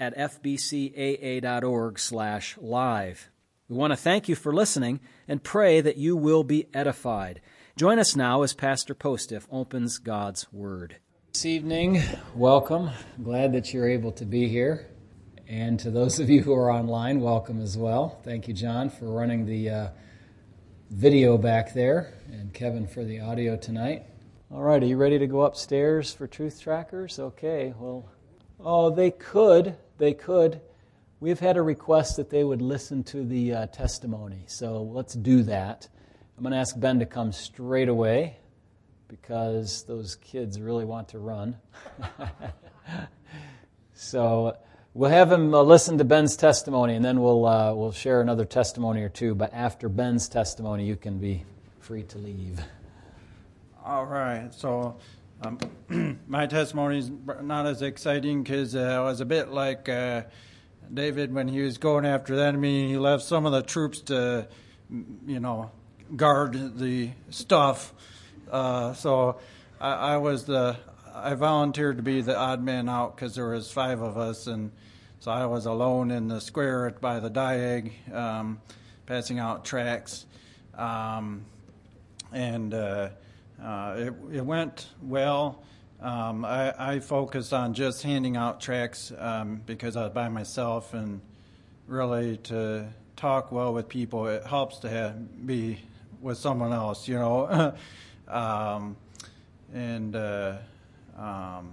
at fbcaa.org slash live. We want to thank you for listening and pray that you will be edified. Join us now as Pastor Postiff opens God's Word. This evening, welcome. Glad that you're able to be here. And to those of you who are online, welcome as well. Thank you, John, for running the uh, video back there, and Kevin for the audio tonight. All right, are you ready to go upstairs for Truth Trackers? Okay, well, oh, they could they could. We've had a request that they would listen to the uh, testimony, so let's do that. I'm going to ask Ben to come straight away because those kids really want to run. so we'll have him uh, listen to Ben's testimony, and then we'll uh, we'll share another testimony or two. But after Ben's testimony, you can be free to leave. All right. So um, my testimony is not as exciting because uh, I was a bit like uh, David when he was going after the enemy. He left some of the troops to, you know, guard the stuff. Uh, so I, I, was the I volunteered to be the odd man out because there was five of us, and so I was alone in the square by the diag, um, passing out tracts, um, and uh, it, it, went well. Um, I, I, focused on just handing out tracts um, because I was by myself, and really to talk well with people, it helps to have, be with someone else, you know. um, and, uh, um,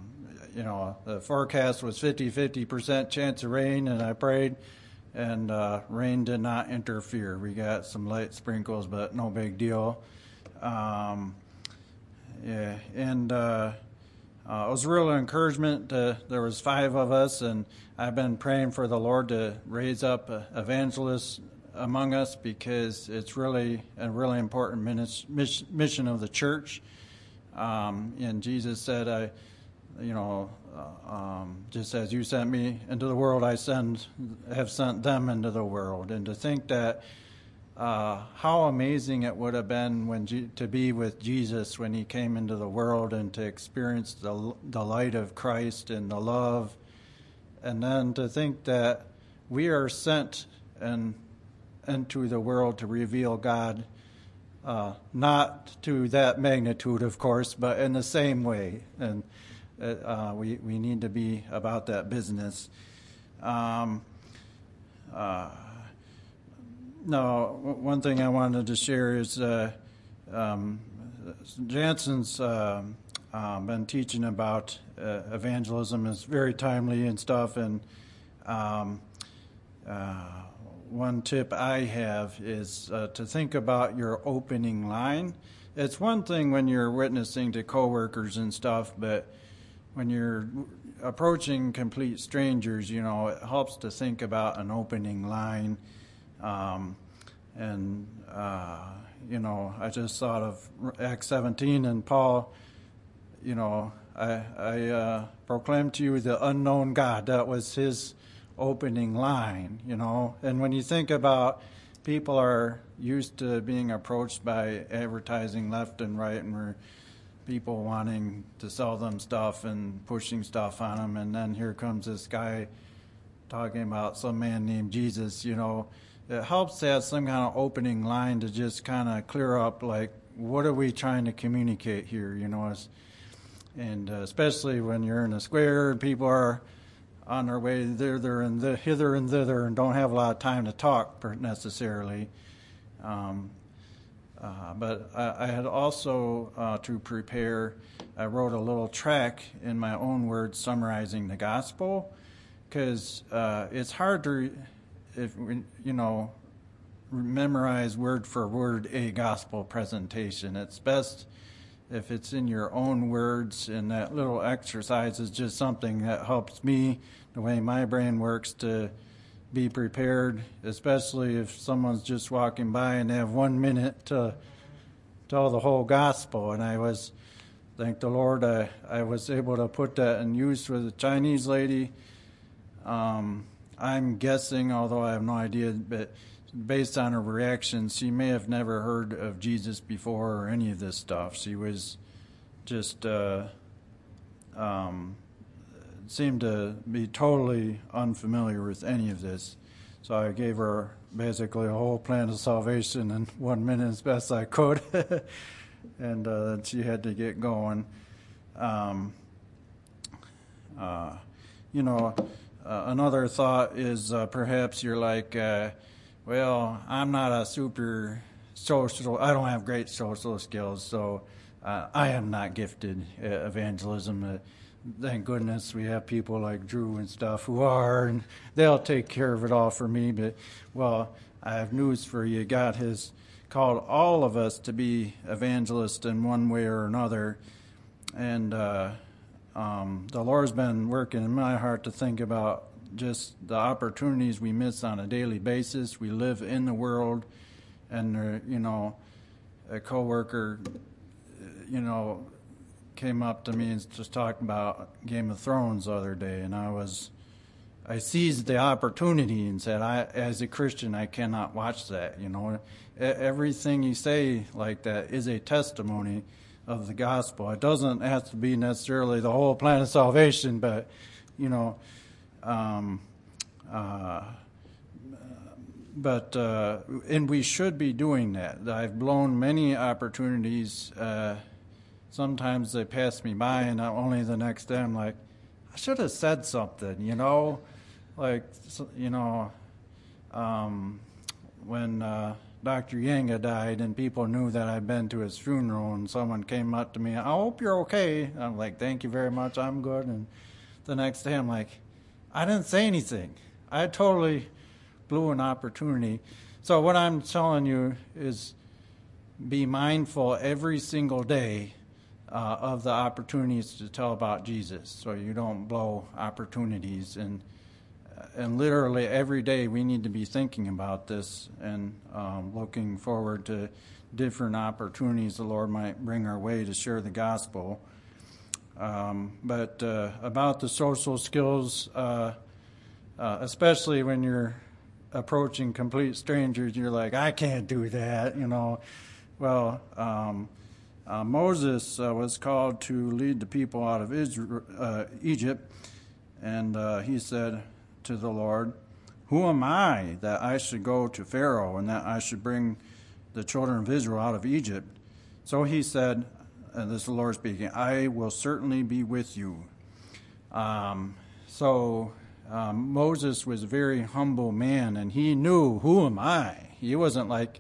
you know, the forecast was 50 50% chance of rain, and I prayed, and uh, rain did not interfere. We got some light sprinkles, but no big deal. Um, yeah, and uh, uh, it was real encouragement. To, there was five of us, and I've been praying for the Lord to raise up evangelists among us because it's really a really important mission of the church. Um, and Jesus said, "I, you know, uh, um, just as you sent me into the world, I send have sent them into the world." And to think that uh, how amazing it would have been when G- to be with Jesus when he came into the world and to experience the, the light of Christ and the love. And then to think that we are sent and into the world to reveal God, uh, not to that magnitude, of course, but in the same way. And uh, we, we need to be about that business. Um, uh, no, one thing I wanted to share is uh, um, Jansen's uh, uh, been teaching about uh, evangelism is very timely and stuff. And um, uh, one tip I have is uh, to think about your opening line. It's one thing when you're witnessing to coworkers and stuff, but when you're approaching complete strangers, you know, it helps to think about an opening line um, and, uh, you know, I just thought of Acts 17 and Paul, you know, I, I uh, proclaim to you the unknown God. That was his opening line, you know. And when you think about people are used to being approached by advertising left and right and we're people wanting to sell them stuff and pushing stuff on them and then here comes this guy talking about some man named Jesus, you know, it helps to have some kind of opening line to just kind of clear up like what are we trying to communicate here you know and uh, especially when you're in a square and people are on their way thither and the, hither and thither and don't have a lot of time to talk necessarily. Um, uh, but I, I, had also uh, to prepare i wrote a little track in my own words summarizing the gospel because uh, it's hard to if we, you know, memorize word for word a gospel presentation. It's best if it's in your own words, and that little exercise is just something that helps me, the way my brain works, to be prepared, especially if someone's just walking by and they have one minute to tell the whole gospel. And I was, thank the Lord, I, I was able to put that in use with a Chinese lady. Um, I'm guessing, although I have no idea, but based on her reaction, she may have never heard of Jesus before or any of this stuff. She was just uh, um, seemed to be totally unfamiliar with any of this. So I gave her basically a whole plan of salvation in one minute as best I could, and uh, she had to get going. Um, uh, you know, uh, another thought is uh, perhaps you're like, uh, well, I'm not a super social. I don't have great social skills, so uh, I am not gifted at evangelism thank goodness we have people like Drew and stuff who are, and they'll take care of it all for me. But, well, I have news for you. God has called all of us to be evangelists in one way or another. And uh, um, the Lord's been working in my heart to think about just the opportunities we miss on a daily basis. We live in the world, and, uh, you know, a coworker, you know, came up to me and just talked about Game of Thrones the other day, and I was, I seized the opportunity and said, I, as a Christian, I cannot watch that. You know, everything you say like that is a testimony of the gospel. It doesn't have to be necessarily the whole plan of salvation, but you know, um, uh, but uh, and we should be doing that. I've blown many opportunities. Uh, sometimes they pass me by, and only the next day I'm like, I should have said something, you know, like you know, um, when uh, Dr. Yanga died, and people knew that I'd been to his funeral, and someone came up to me, I hope you're okay. I'm like, thank you very much, I'm good. And the next day I'm like, I didn't say anything. I totally blew an opportunity. So what I'm telling you is be mindful every single day uh, of the opportunities to tell about Jesus, so you don't blow opportunities. And and literally every day we need to be thinking about this and um, looking forward to different opportunities the Lord might bring our way to share the gospel. Um, but uh, about the social skills, uh, uh, especially when you're approaching complete strangers, you're like, I can't do that, you know. Well, um, uh, Moses uh, was called to lead the people out of Israel, uh, Egypt, and he said to the Lord, Who am I that I should go to Pharaoh and that I should bring the children of Israel out of Egypt? So he said, and this is the Lord speaking, I will certainly be with you. Um, so um, Moses was a very humble man, and he knew, Who am I? He wasn't like,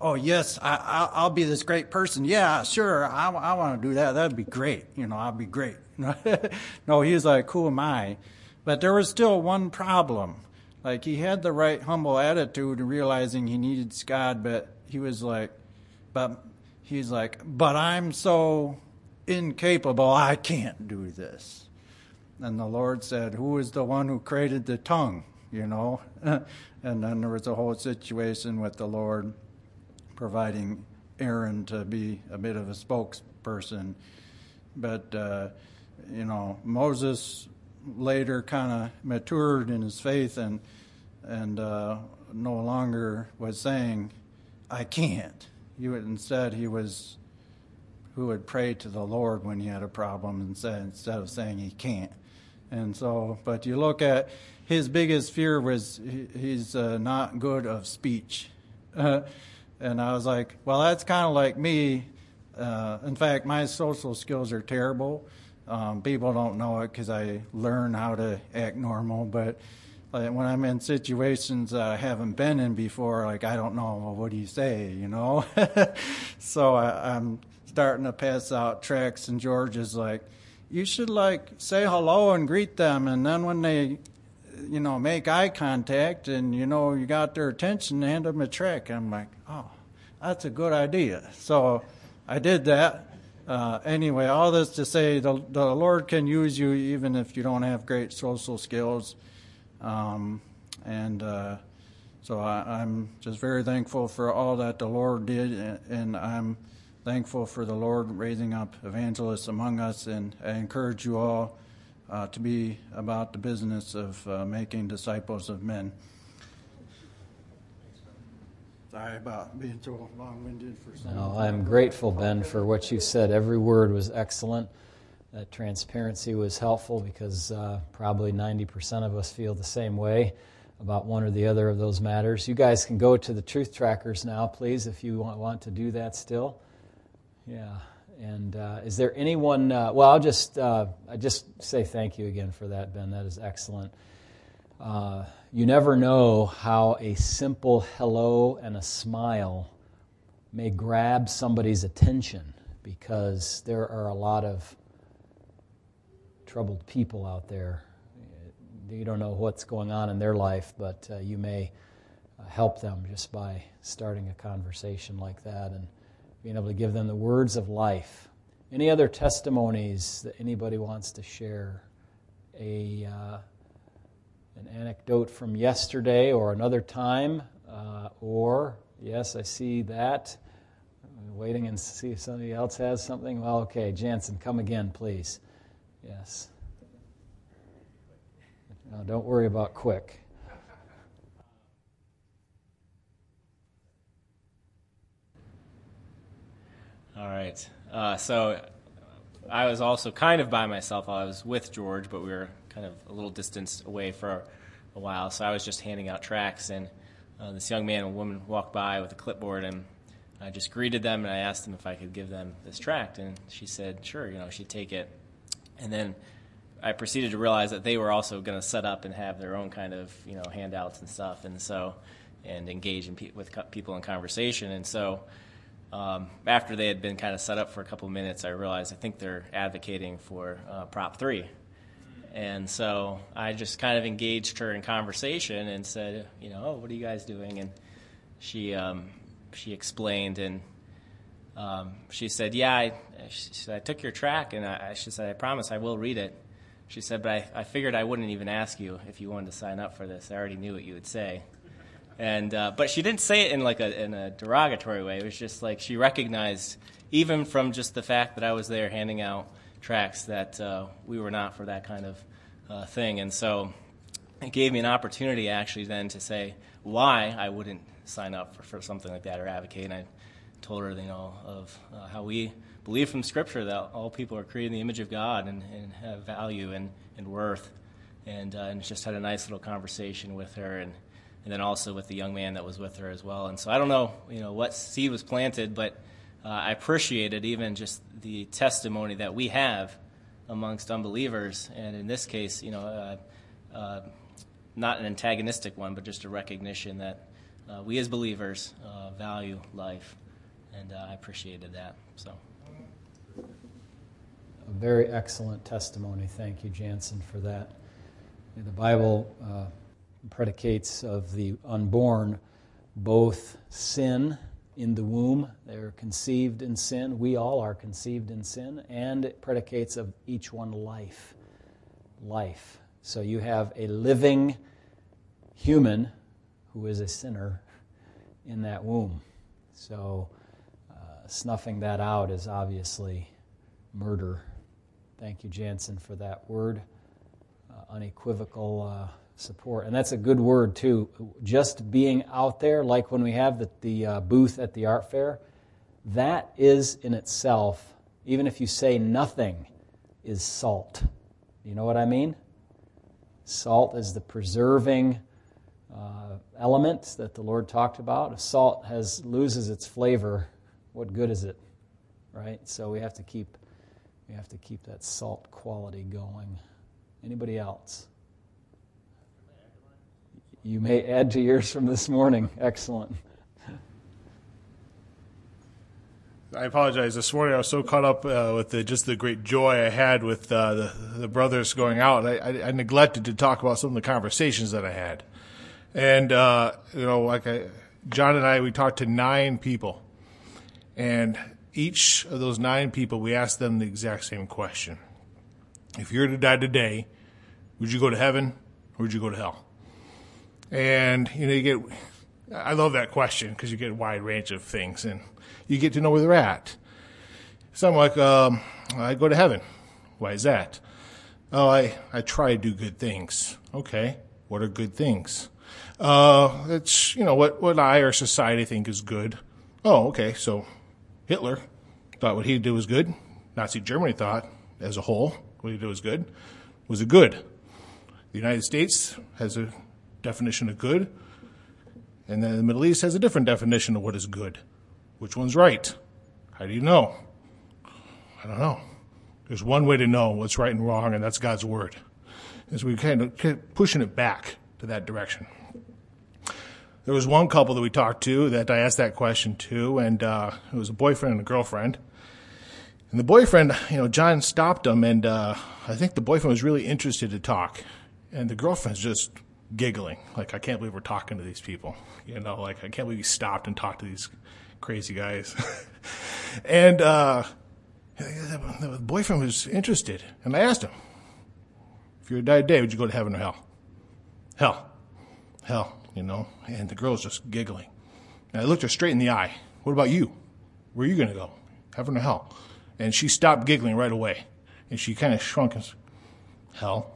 oh yes, I, will be this great person. Yeah, sure, I, I want to do that. That'd be great. You know, I'll be great. no, he was like, who am I? But there was still one problem. Like he had the right humble attitude, realizing he needed God, but he was like, but he's like, but I'm so incapable, I can't do this. And the Lord said, Who is the one who created the tongue? You know? and then there was a whole situation with the Lord providing Aaron to be a bit of a spokesperson. But, uh, you know, Moses later kind of matured in his faith and, and uh, no longer was saying, I can't. He would, instead, he was who would pray to the Lord when he had a problem and said, instead of saying he can't. And so, but you look at his biggest fear was he, he's uh, not good of speech. And I was like, well, that's kind of like me. Uh, in fact, my social skills are terrible. Um, people don't know it because I learn how to act normal, but like when I'm in situations that I haven't been in before, like I don't know, well, what do you say, you know? so I, I'm starting to pass out tracks, and George is like, you should like say hello and greet them, and then when they you know, make eye contact and, you know, you got their attention, hand them a track. I'm like, oh, that's a good idea. So I did that. Uh, anyway, all this to say the, the Lord can use you even if you don't have great social skills. Um, and uh, so I, am just very thankful for all that the Lord did, and I'm thankful for the Lord raising up evangelists among us. And I encourage you all uh, to be about the business of uh, making disciples of men. Sorry about being so long winded for some. No, I'm grateful, Ben, for what you said. Every word was excellent. That transparency was helpful because uh, probably 90% of us feel the same way about one or the other of those matters. You guys can go to the truth trackers now, please, if you want, want to do that still. Yeah. And uh, is there anyone? Uh, well, I'll just uh, I just say thank you again for that, Ben. That is excellent. Uh, you never know how a simple hello and a smile may grab somebody's attention because there are a lot of troubled people out there. You don't know what's going on in their life, but uh, you may uh, help them just by starting a conversation like that and being able to give them the words of life. Any other testimonies that anybody wants to share? A, uh, an anecdote from yesterday or another time? Uh, or, yes, I see that. I'm waiting and see if somebody else has something. Well, okay, Jansen, come again, please. Yes. No, don't worry about quick. All right. Uh, so I was also kind of by myself. I was with George, but we were kind of a little distance away for a while. So I was just handing out tracts, and uh, this young man and woman walked by with a clipboard, and I just greeted them, and I asked them if I could give them this tract, and she said, sure, you know, she'd take it. And then I proceeded to realize that they were also going to set up and have their own kind of, you know, handouts and stuff, and so and engage in pe- with people in conversation, and so um, after they had been kind of set up for a couple minutes, I realized I think they're advocating for uh, Prop 3. And so I just kind of engaged her in conversation and said, you know, oh, what are you guys doing? And she, um, she explained and um, she said, yeah, I, she said, I took your track and I, she said, I promise I will read it. She said, but I, I figured I wouldn't even ask you if you wanted to sign up for this. I already knew what you would say. And uh, but she didn't say it in like a in a derogatory way. It was just like she recognized, even from just the fact that I was there handing out tracts, that uh, we were not for that kind of uh, thing. And so it gave me an opportunity actually then to say why I wouldn't sign up for, for something like that or advocate. And I told her, you know, of uh, how we believe from Scripture that all people are created in the image of God and, and have value and, and worth. And, uh, and just had a nice little conversation with her and and then also with the young man that was with her as well. And so I don't know, you know, what seed was planted, but uh, I appreciated even just the testimony that we have amongst unbelievers, and in this case, you know, uh, uh, not an antagonistic one, but just a recognition that uh, we as believers uh, value life, and uh, I appreciated that. So. A very excellent testimony. Thank you, Jansen, for that. The Bible predicates of the unborn both sin in the womb, they're conceived in sin. We all are conceived in sin, and it predicates of each one life. Life. So you have a living human who is a sinner in that womb. So uh, snuffing that out is obviously murder. Thank you, Jansen, for that word. Uh, unequivocal. Uh, support. And that's a good word, too. Just being out there, like when we have the, the uh, booth at the art fair, that is in itself, even if you say nothing, is salt. You know what I mean? Salt is the preserving uh, element that the Lord talked about. If salt has loses its flavor, what good is it? Right? So we have to keep we have to keep that salt quality going. Anybody else? You may add to yours from this morning. Excellent. I apologize. This morning I was so caught up uh, with the, just the great joy I had with uh, the, the brothers going out. I, I, I, neglected to talk about some of the conversations that I had. And, uh, you know, like I, John and I, we talked to nine people. And each of those nine people, we asked them the exact same question. If you were to die today, would you go to heaven or would you go to hell? And, you know, you get, I love that question because you get a wide range of things and you get to know where they're at. Some like, um, I go to heaven. Why is that? Oh, I, I try to do good things. Okay. What are good things? Uh, it's, you know, what, what I or society think is good. Oh, okay. So Hitler thought what he did was good. Nazi Germany thought, as a whole, what he did was good. Was it good? The United States has a definition of good, and then the Middle East has a different definition of what is good. Which one's right? How do you know? I don't know. There's one way to know what's right and wrong, and that's God's Word. As we kind of keep pushing it back to that direction. There was one couple that we talked to that I asked that question to, and uh, it was a boyfriend and a girlfriend. And the boyfriend, you know, John stopped him, and uh, I think the boyfriend was really interested to talk, and the girlfriend's just giggling, like I can't believe we're talking to these people, you know, like I can't believe he stopped and talked to these crazy guys, and uh, the boyfriend was interested, and I asked him, if you were to die today, would you go to heaven or hell? Hell, hell you know, and the girl's just giggling. And I looked her straight in the eye. What about you? Where are you going to go? Heaven or hell? And she stopped giggling right away. And she kind of shrunk and said, Hell.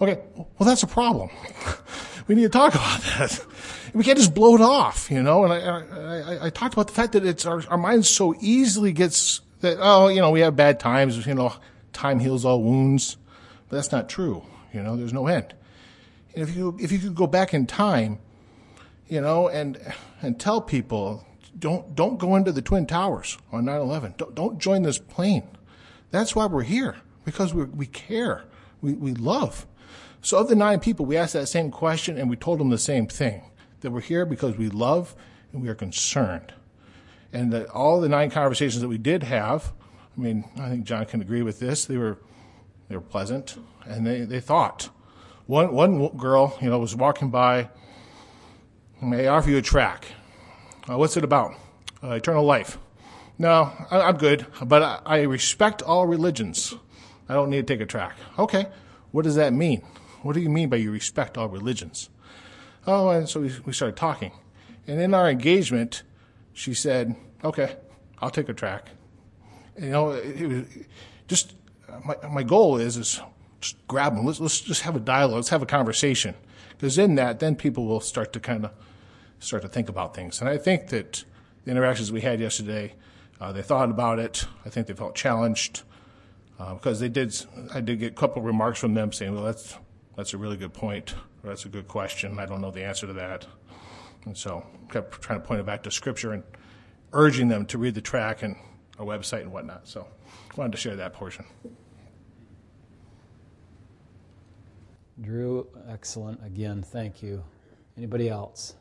Okay, well, that's a problem. we need to talk about that. We can't just blow it off, you know. And I, I, I talked about the fact that it's our, our mind so easily gets that, oh, you know, we have bad times, you know, time heals all wounds. But that's not true. You know, there's no end if you if you could go back in time, you know, and and tell people don't don't go into the twin towers on 9/11. Don't don't join this plane. That's why we're here because we we care. We we love. So of the nine people, we asked that same question and we told them the same thing that we're here because we love and we are concerned. And that all the nine conversations that we did have, I mean, I think John can agree with this. They were they were pleasant and they they thought one, one girl, you know, was walking by. May I offer you a track? Uh, what's it about? Uh, eternal life. No, I, am good, but I, I respect all religions. I don't need to take a track. Okay, what does that mean? What do you mean by you respect all religions? Oh, and so we, we started talking. And in our engagement, she said, okay, I'll take a track. You know, it, it was just my, my goal is, is just grab them. Let's, let's just have a dialogue. Let's have a conversation. Because in that, then people will start to kind of start to think about things. And I think that the interactions we had yesterday, uh, they thought about it. I think they felt challenged uh, because they did. I did get a couple remarks from them saying, "Well, that's that's a really good point. That's a good question. I don't know the answer to that." And so, kept trying to point it back to Scripture and urging them to read the track and our website and whatnot. So, wanted to share that portion. Drew, excellent. Again, thank you. Anybody else?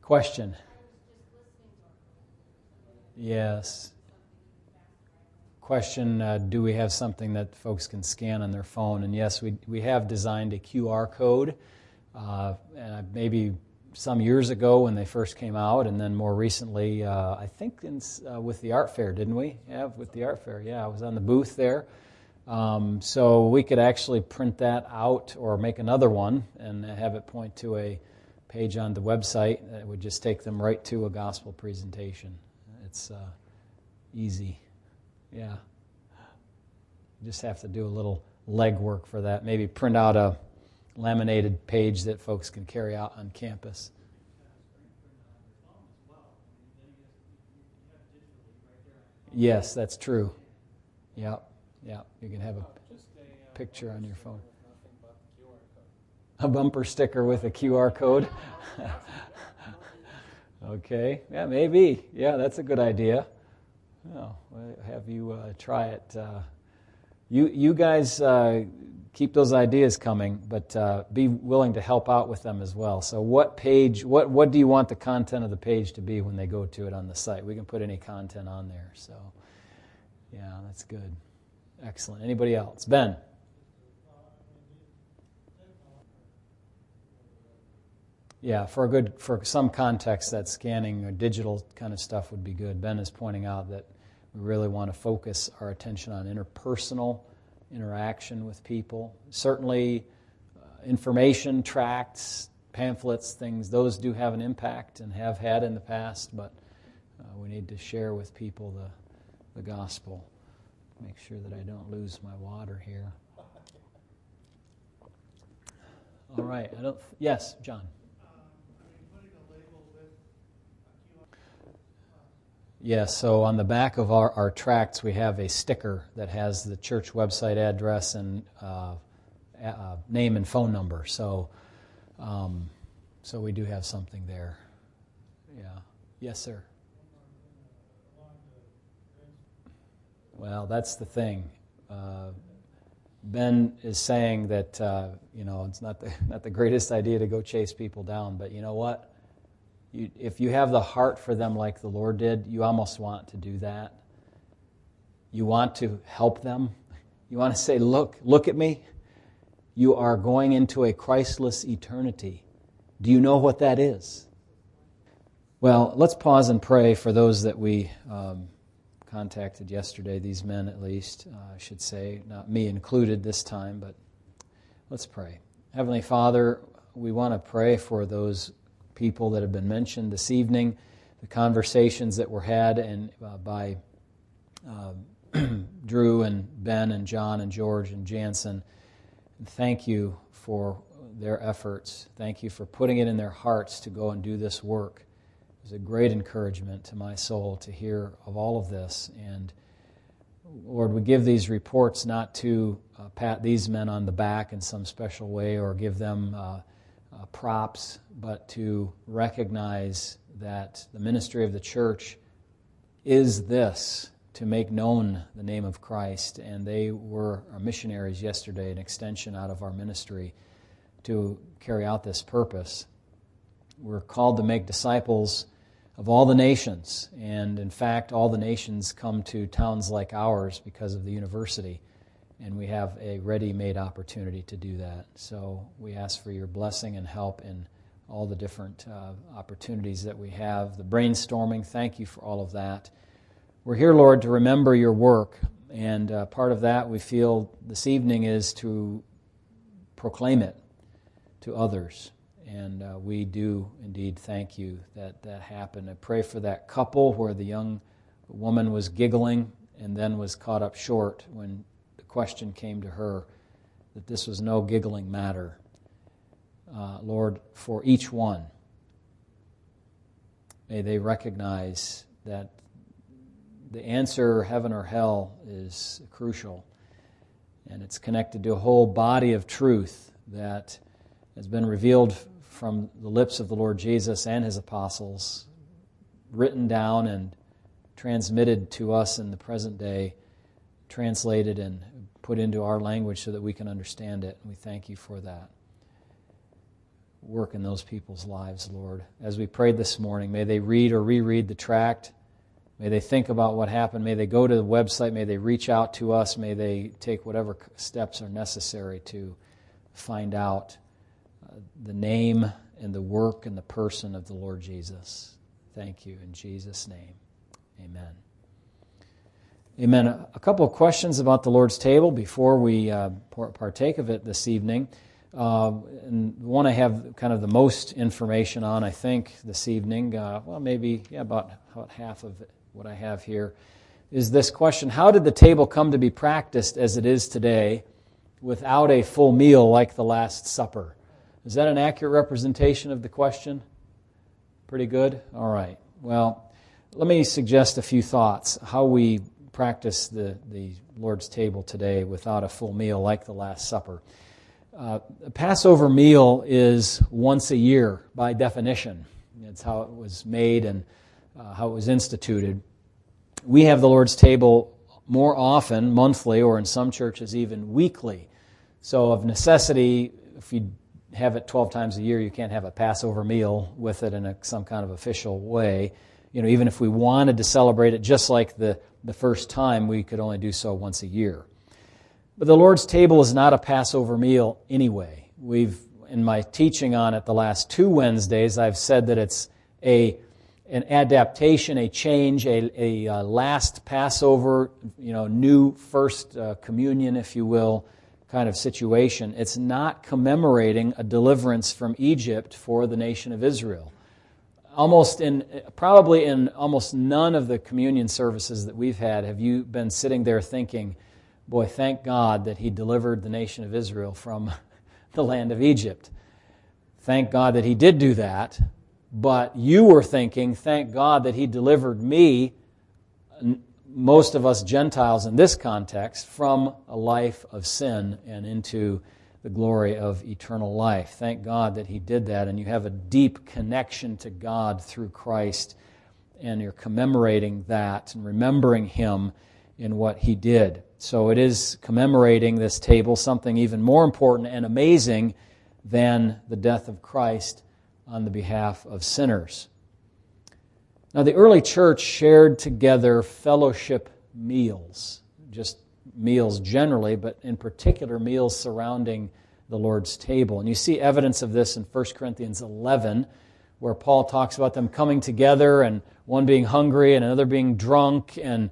Question. Yes. Question uh, Do we have something that folks can scan on their phone? And yes, we, we have designed a QR code. Uh, maybe some years ago when they first came out, and then more recently, uh, I think in, uh, with the art fair, didn't we? Yeah, with the art fair. Yeah, I was on the booth there. Um, so we could actually print that out or make another one and have it point to a page on the website that would just take them right to a gospel presentation. It's uh, easy. Yeah. You just have to do a little legwork for that. Maybe print out a laminated page that folks can carry out on campus. Yes, that's true. Yep. Yeah, you can have a picture on your phone. A bumper sticker with a QR code. okay, yeah, maybe. Yeah, that's a good idea. Well, have you uh, try it. Uh, you, you guys uh, keep those ideas coming, but uh, be willing to help out with them as well. So, what page? What what do you want the content of the page to be when they go to it on the site? We can put any content on there. So, yeah, that's good. Excellent. Anybody else? Ben. Yeah, for a good for some context, that scanning or digital kind of stuff would be good. Ben is pointing out that we really want to focus our attention on interpersonal interaction with people. Certainly, uh, information, tracts, pamphlets, things, those do have an impact and have had in the past, but uh, we need to share with people the, the gospel. Make sure that I don't lose my water here. All right. I don't, yes, John. Yes, so on the back of our, our tracts, we have a sticker that has the church website address and uh, uh, name and phone number. So, um, so we do have something there. Yeah. Yes, sir. Well, that's the thing. Uh, ben is saying that uh, you know it's not the not the greatest idea to go chase people down, but you know what? You, if you have the heart for them like the Lord did, you almost want to do that. You want to help them. You want to say, "Look, look at me. You are going into a Christless eternity. Do you know what that is?" Well, let's pause and pray for those that we. Um, contacted yesterday, these men at least, uh, I should say, not me included this time, but let's pray. Heavenly Father, we want to pray for those people that have been mentioned this evening, the conversations that were had and uh, by uh, Drew and Ben and John and George and Jansen. thank you for their efforts. Thank you for putting it in their hearts to go and do this work It was a great encouragement to my soul to hear of all of this. And Lord, we give these reports not to uh, pat these men on the back in some special way or give them uh, props, but to recognize that the ministry of the church is this to make known the name of Christ. And they were our missionaries yesterday, an extension out of our ministry to carry out this purpose. We're called to make disciples of all the nations. And in fact, all the nations come to towns like ours because of the university. And we have a ready made opportunity to do that. So we ask for your blessing and help in all the different uh, opportunities that we have. The brainstorming, thank you for all of that. We're here, Lord, to remember your work. And uh, part of that we feel this evening is to proclaim it to others. And uh, we do indeed thank you that that happened. I pray for that couple where the young woman was giggling and then was caught up short when question came to her that this was no giggling matter. Uh, Lord, for each one, may they recognize that the answer, heaven or hell, is crucial. And it's connected to a whole body of truth that has been revealed from the lips of the Lord Jesus and his apostles, written down and transmitted to us in the present day, translated and put into our language so that we can understand it. And we thank you for that. Work in those people's lives, Lord. As we prayed this morning, may they read or reread the tract. May they think about what happened. May they go to the website. May they reach out to us. May they take whatever steps are necessary to find out uh, the name and the work and the person of the Lord Jesus. Thank you in Jesus' name. Amen. Amen. A couple of questions about the Lord's table before we uh, partake of it this evening. Uh, and one I have kind of the most information on, I think, this evening, uh, well, maybe yeah, about, about half of what I have here, is this question How did the table come to be practiced as it is today without a full meal like the Last Supper? Is that an accurate representation of the question? Pretty good? All right. Well, let me suggest a few thoughts how we practice the, the Lord's table today without a full meal like the Last Supper. Uh, a Passover meal is once a year by definition. It's how it was made and uh, how it was instituted. We have the Lord's table more often, monthly, or in some churches even weekly. So, of necessity, if you have it 12 times a year, you can't have a Passover meal with it in a, some kind of official way. You know, even if we wanted to celebrate it just like the, the first time, we could only do so once a year. But the Lord's table is not a Passover meal anyway. We've, in my teaching on it the last two Wednesdays, I've said that it's a an adaptation, a change, a, a, uh, last Passover, you know, new first uh, communion, if you will, kind of situation. It's not commemorating a deliverance from Egypt for the nation of Israel. Almost in, probably in almost none of the communion services that we've had have you been sitting there thinking, boy, thank God that He delivered the nation of Israel from the land of Egypt. Thank God that He did do that, but you were thinking, thank God that He delivered me, most of us Gentiles in this context, from a life of sin and into the glory of eternal life. Thank God that He did that, and you have a deep connection to God through Christ, and you're commemorating that and remembering Him in what He did. So it is commemorating this table something even more important and amazing than the death of Christ on the behalf of sinners. Now, the early church shared together fellowship meals, just meals generally, but in particular, meals surrounding the Lord's table. And you see evidence of this in 1 Corinthians 11, where Paul talks about them coming together and one being hungry and another being drunk, and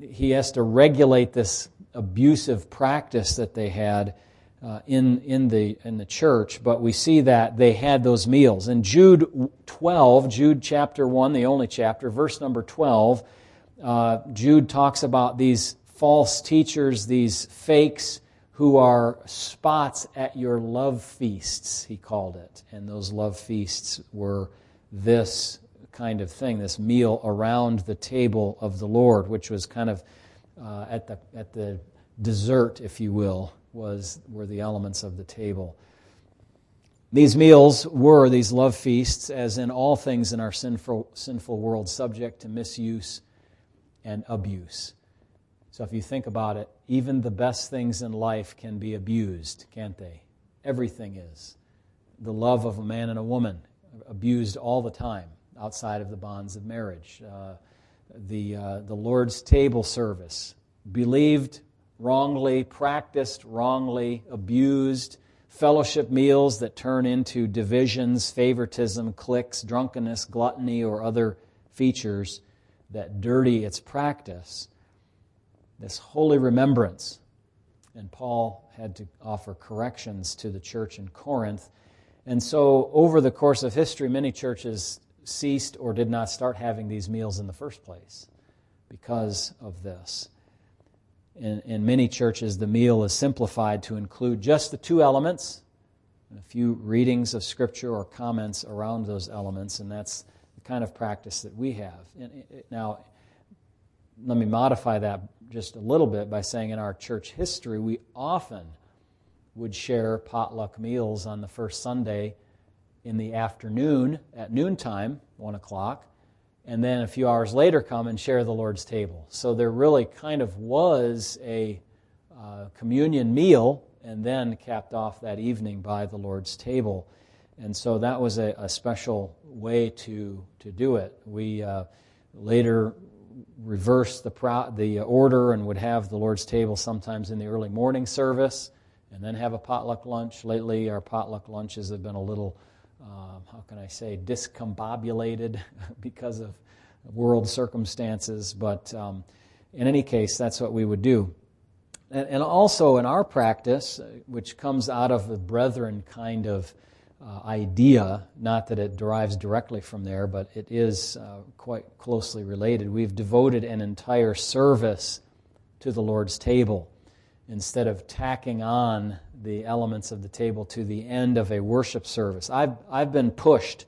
he has to regulate this abusive practice that they had uh, in, in, the, in the church, but we see that they had those meals. In Jude 12, Jude chapter 1, the only chapter, verse number 12, uh, Jude talks about these false teachers, these fakes who are spots at your love feasts, he called it. And those love feasts were this kind of thing, this meal around the table of the Lord, which was kind of uh, at, the, at the dessert, if you will, was, were the elements of the table. These meals were, these love feasts, as in all things in our sinful, sinful world, subject to misuse and abuse. So if you think about it, even the best things in life can be abused, can't they? Everything is. The love of a man and a woman, abused all the time outside of the bonds of marriage. Uh, the, uh, the Lord's table service, believed wrongly practiced, wrongly abused, fellowship meals that turn into divisions, favoritism, cliques, drunkenness, gluttony, or other features that dirty its practice. This holy remembrance. And Paul had to offer corrections to the church in Corinth. And so, over the course of history, many churches ceased or did not start having these meals in the first place because of this in, in many churches, the meal is simplified to include just the two elements, and a few readings of Scripture or comments around those elements, and that's the kind of practice that we have. Now, let me modify that just a little bit by saying in our church history, we often would share potluck meals on the first Sunday in the afternoon at noontime, 1 o'clock, and then a few hours later come and share the Lord's table. So there really kind of was a uh, communion meal and then capped off that evening by the Lord's table. And so that was a, a special way to, to do it. We uh, later reversed the, pro- the order and would have the Lord's table sometimes in the early morning service and then have a potluck lunch. Lately, our potluck lunches have been a little um, how can I say, discombobulated because of world circumstances. But um, in any case, that's what we would do. And, and, also in our practice, uh, which comes out of the brethren kind of uh, idea, not that it derives directly from there, but it is uh, quite closely related, we've devoted an entire service to the Lord's table instead of tacking on the elements of the table to the end of a worship service. I've, I've been pushed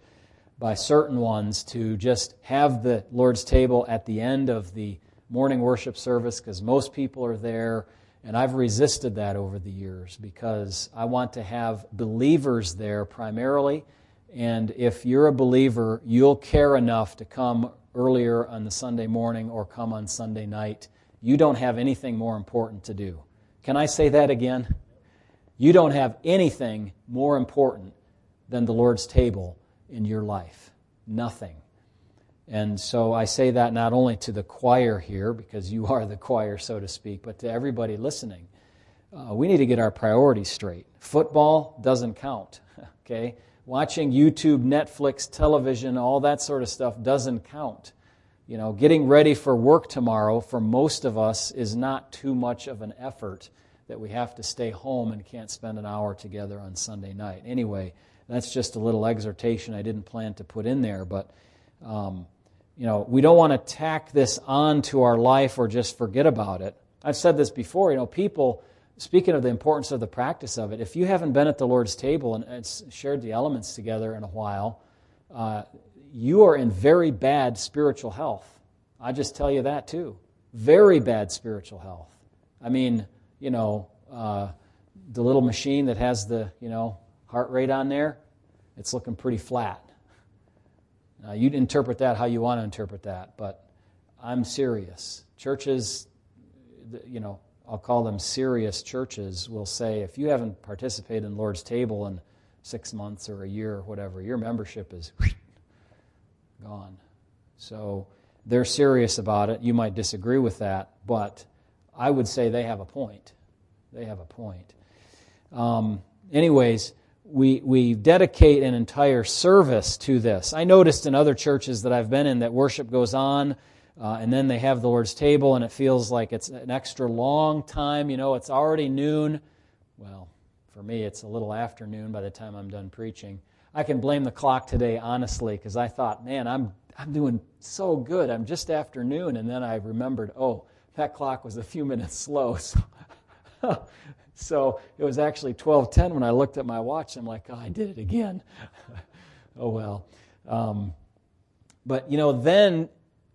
by certain ones to just have the Lord's table at the end of the morning worship service because most people are there. And I've resisted that over the years because I want to have believers there primarily. And if you're a believer, you'll care enough to come earlier on the Sunday morning or come on Sunday night. You don't have anything more important to do. Can I say that again? You don't have anything more important than the Lord's table in your life. Nothing. And so I say that not only to the choir here, because you are the choir, so to speak, but to everybody listening. Uh, we need to get our priorities straight. Football doesn't count, okay? watching YouTube, Netflix, television, all that sort of stuff doesn't count. You know, getting ready for work tomorrow for most of us is not too much of an effort that we have to stay home and can't spend an hour together on Sunday night. Anyway, that's just a little exhortation I didn't plan to put in there, but um, you know, we don't want to tack this on to our life or just forget about it. I've said this before, you know, people speaking of the importance of the practice of it, if you haven't been at the Lord's table and shared the elements together in a while, uh, you are in very bad spiritual health. I just tell you that too. Very bad spiritual health. I mean, you know, uh, the little machine that has the, you know, heart rate on there, it's looking pretty flat. Uh, you'd interpret that how you want to interpret that, but I'm serious. Churches, you know, I'll call them serious churches, will say if you haven't participated in Lord's table in six months or a year or whatever, your membership is gone. So they're serious about it. You might disagree with that, but I would say they have a point. They have a point. Um, anyways, we, we dedicate an entire service to this. I noticed in other churches that I've been in that worship goes on, uh, and then they have the Lord's table, and it feels like it's an extra long time. You know, it's already noon. Well, for me, it's a little afternoon by the time I'm done preaching. I can blame the clock today, honestly, because I thought, man, I'm, I'm doing so good. I'm just afternoon. And then I remembered, oh, that clock was a few minutes slow. So, so it was actually 1210 when I looked at my watch. I'm like, oh, I did it again. oh, well. Um, but, you know, then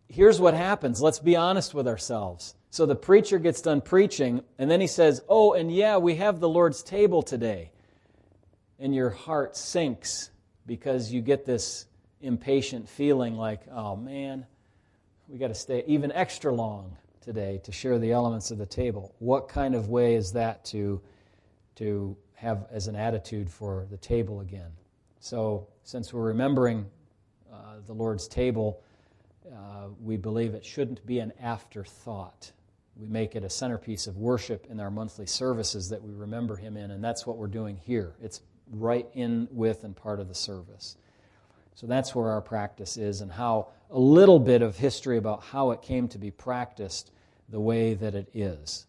here's what happens. Let's be honest with ourselves. So the preacher gets done preaching, and then he says, Oh, and yeah, we have the Lord's table today. And your heart sinks because you get this impatient feeling like, Oh, man, we got to stay even extra long today to share the elements of the table. What kind of way is that to, to have as an attitude for the table again? So, since we're remembering uh, the Lord's table, uh, we believe it shouldn't be an afterthought. We make it a centerpiece of worship in our monthly services that we remember Him in, and that's what we're doing here. It's right in with and part of the service. So that's where our practice is, and how a little bit of history about how it came to be practiced the way that it is.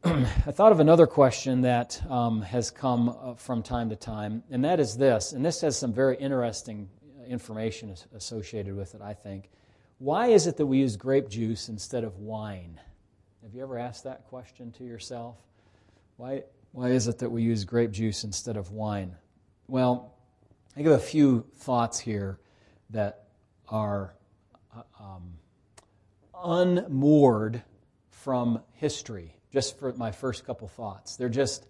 I thought of another question that um, has come uh, from time to time, and that is this, and this has some very interesting information associated with it, I think. Why is it that we use grape juice instead of wine? Have you ever asked that question to yourself? Why, why is it that we use grape juice instead of wine? Well, I give a few thoughts here that are uh, um, unmoored from history, just for my first couple thoughts. They're just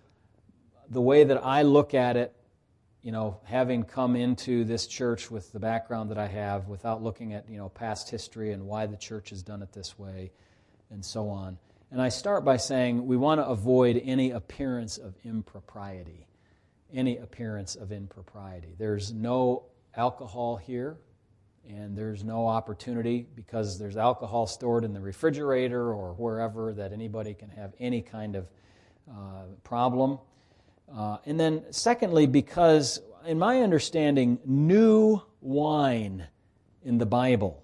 the way that I look at it you know, having come into this church with the background that I have, without looking at, you know, past history and why the church has done it this way, and so on. And I start by saying we want to avoid any appearance of impropriety. Any appearance of impropriety. There's no alcohol here, and there's no opportunity because there's alcohol stored in the refrigerator or wherever that anybody can have any kind of uh, problem. Uh, and then, secondly, because in my understanding, new wine in the Bible,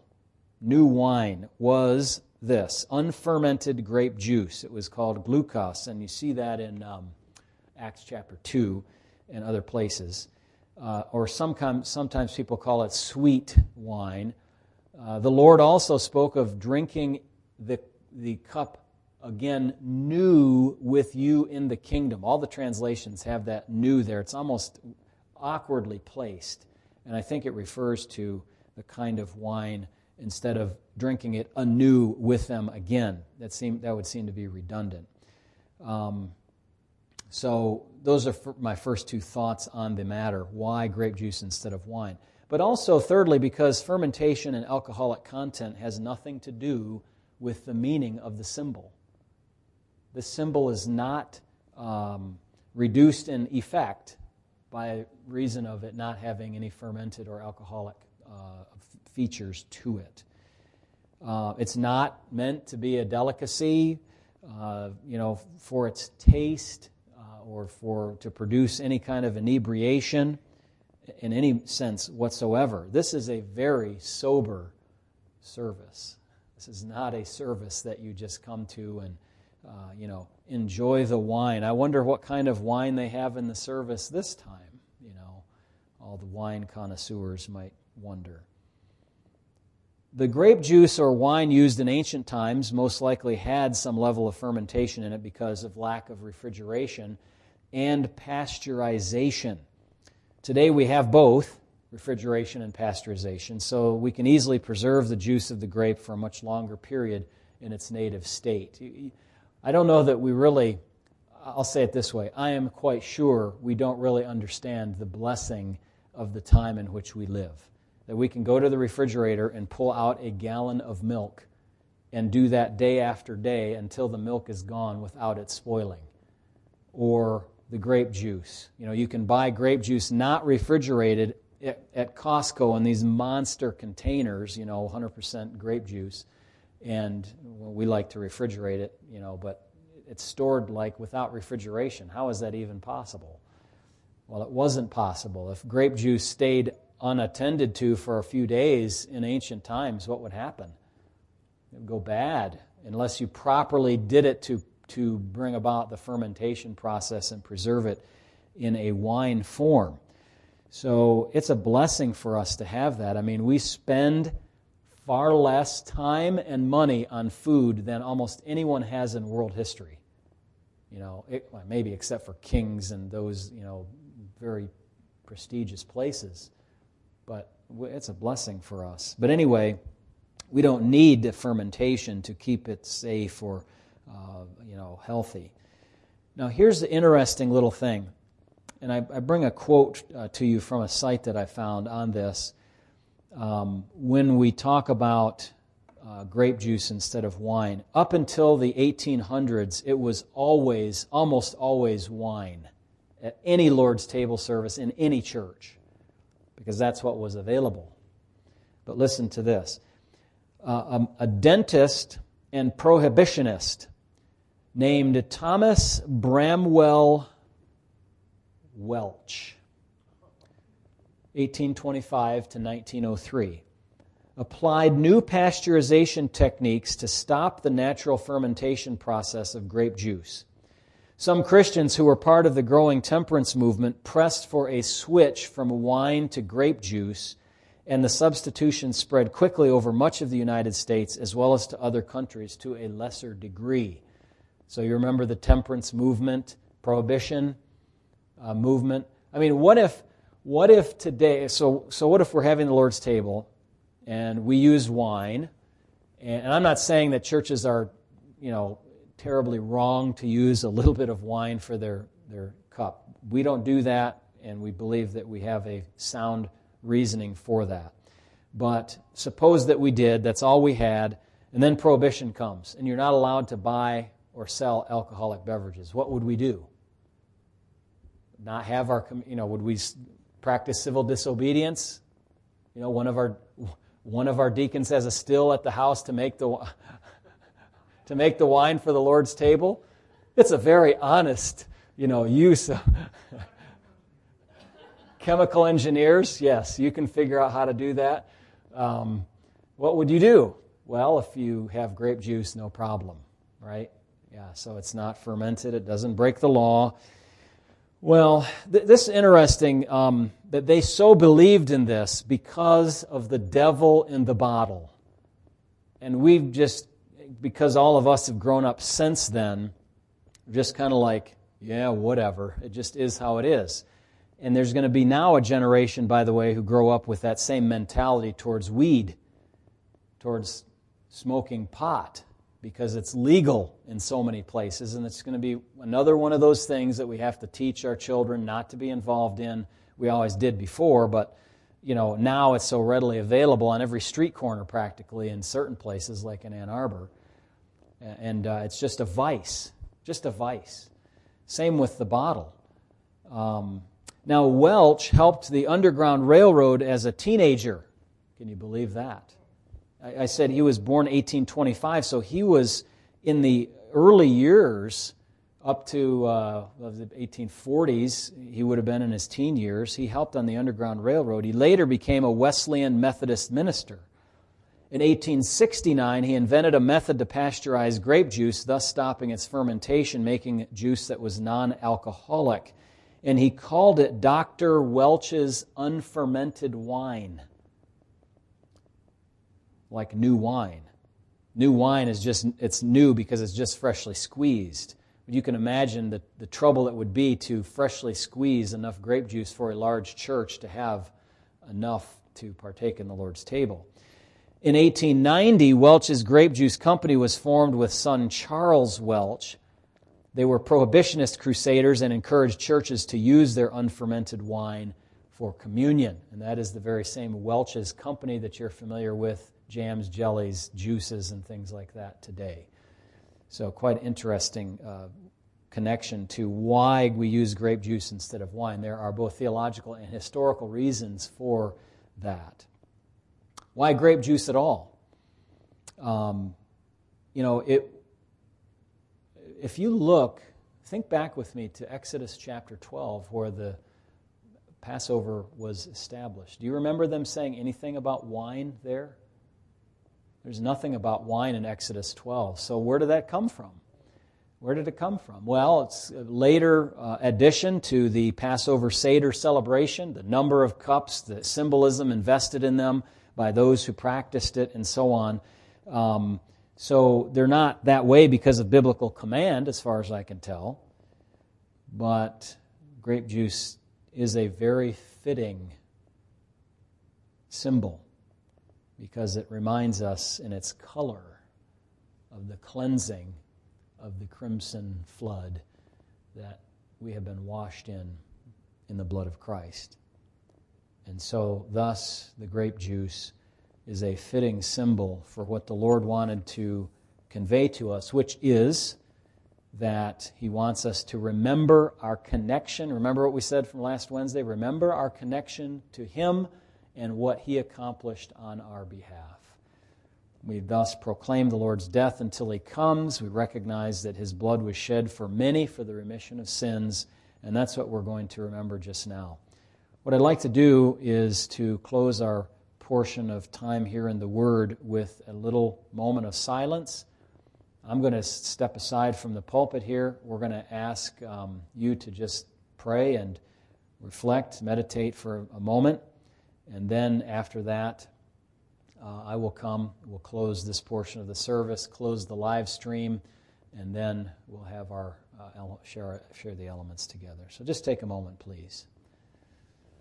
new wine was this unfermented grape juice. It was called glucose, and you see that in um, Acts chapter 2 and other places. Uh, or sometimes, sometimes people call it sweet wine. Uh, the Lord also spoke of drinking the, the cup again, new with you in the kingdom. All the translations have that new there. It's almost awkwardly placed. And I think it refers to the kind of wine instead of drinking it anew with them again. That, seem, that would seem to be redundant. Um, so, those are my first two thoughts on the matter. Why grape juice instead of wine? But also, thirdly, because fermentation and alcoholic content has nothing to do with the meaning of the symbol the symbol is not um, reduced in effect by reason of it not having any fermented or alcoholic uh, features to it. Uh, it's not meant to be a delicacy, uh, you know, for its taste or for to produce any kind of inebriation in any sense whatsoever. This is a very sober service. This is not a service that you just come to and uh, you know enjoy the wine. I wonder what kind of wine they have in the service this time. You know, all the wine connoisseurs might wonder. The grape juice or wine used in ancient times most likely had some level of fermentation in it because of lack of refrigeration and pasteurization. Today we have both refrigeration and pasteurization, so we can easily preserve the juice of the grape for a much longer period in its native state. I don't know that we really, I'll say it this way I am quite sure we don't really understand the blessing of the time in which we live that we can go to the refrigerator and pull out a gallon of milk and do that day after day until the milk is gone without it spoiling. Or the grape juice. You know, you can buy grape juice not refrigerated at, Costco in these monster containers, you know, 100% grape juice. And well, we like to refrigerate it, you know, but it's stored like without refrigeration. How is that even possible? Well, it wasn't possible. If grape juice stayed unattended to for a few days in ancient times, what would happen? It would go bad unless you properly did it to, to bring about the fermentation process and preserve it in a wine form. So it's a blessing for us to have that. I mean, we spend far less time and money on food than almost anyone has in world history. You know, it, well, maybe except for kings and those, you know, very prestigious places but it's a blessing for us. But anyway, we don't need the fermentation to keep it safe or uh, you know healthy. Now, here's the interesting little thing, and I, I bring a quote uh, to you from a site that I found on this. Um, when we talk about uh, grape juice instead of wine, up until the 1800s, it was always, almost always wine at any Lord's table service in any church because that's what was available. But listen to this uh, um, a dentist and prohibitionist named Thomas Bramwell Welch, 1825 to 1903, applied new pasteurization techniques to stop the natural fermentation process of grape juice. Some Christians who were part of the growing temperance movement pressed for a switch from wine to grape juice, and the substitution spread quickly over much of the United States as well as to other countries to a lesser degree. So you remember the temperance movement, prohibition uh, movement. I mean, what if, what if today? So, so what if we're having the Lord's table, and we use wine? And, and I'm not saying that churches are, you know, terribly wrong to use a little bit of wine for their, their cup. We don't do that, and we believe that we have a sound reasoning for that. But suppose that we did, that's all we had, and then prohibition comes, and you're not allowed to buy or sell alcoholic beverages. What would we do? Not have our, you know, would we practice civil disobedience? You know, one of our one of our deacons has a still at the house to make the to make the wine for the Lord's table. It's a very honest, you know, use of chemical engineers. Yes, you can figure out how to do that. Um, what would you do? Well, if you have grape juice, no problem, right? Yeah, so it's not fermented, it doesn't break the law. Well, th- this is interesting um, that they so believed in this because of the devil in the bottle. And we've just because all of us have grown up since then, just kind of like, yeah, whatever. It just is how it is. And there's going to be now a generation, by the way, who grow up with that same mentality towards weed, towards smoking pot, because it's legal in so many places. And it's going to be another one of those things that we have to teach our children not to be involved in. We always did before, but you know, now it's so readily available on every street corner practically in certain places like in Ann Arbor. And uh, it's just a vice, just a vice. Same with the bottle. Um, now, Welch helped the Underground Railroad as a teenager. Can you believe that? I, said he was born 1825, so he was in the early years up to uh, the 1840s, he would have been in his teen years. He helped on the Underground Railroad. He later became a Wesleyan Methodist minister. In 1869, he invented a method to pasteurize grape juice, thus stopping its fermentation, making juice that was non alcoholic. And he called it Dr. Welch's unfermented wine. Like new wine. New wine is just, it's new because it's just freshly squeezed But you can imagine the, the trouble it would be to freshly squeeze enough grape juice for a large church to have enough to partake in the Lord's table. In 1890, Welch's Grape Juice Company was formed with son Charles Welch. They were prohibitionist crusaders and encouraged churches to use their unfermented wine for communion. And that is the very same Welch's company that you're familiar with jams, jellies, juices, and things like that today. So, quite interesting uh, connection to why we use grape juice instead of wine. There are both theological and historical reasons for that. Why grape juice at all? Um, you know, it, if you look, think back with me to Exodus chapter 12, where the Passover was established. Do you remember them saying anything about wine there? There's nothing about wine in Exodus 12. So, where did that come from? Where did it come from? Well, it's a later uh, addition to the Passover Seder celebration, the number of cups, the symbolism invested in them by those who practiced it, and so on. Um, so, they're not that way because of biblical command, as far as I can tell. But grape juice is a very fitting symbol because it reminds us in its color of the cleansing of the crimson flood that we have been washed in in the blood of Christ. And so, thus, the grape juice is a fitting symbol for what the Lord wanted to convey to us, which is that He wants us to remember our connection. Remember what we said from last Wednesday? Remember our connection to Him and what he accomplished on our behalf. We thus proclaim the Lord's death until he comes. We recognize that his blood was shed for many for the remission of sins, and that's what we're going to remember just now. What I'd like to do is to close our portion of time here in the Word with a little moment of silence. I'm going to step aside from the pulpit here. We're going to ask um, you to just pray and reflect, meditate for a moment. And then after that, uh, I will come. We'll close this portion of the service, close the live stream, and then we'll have our uh, share, share the elements together. So just take a moment, please.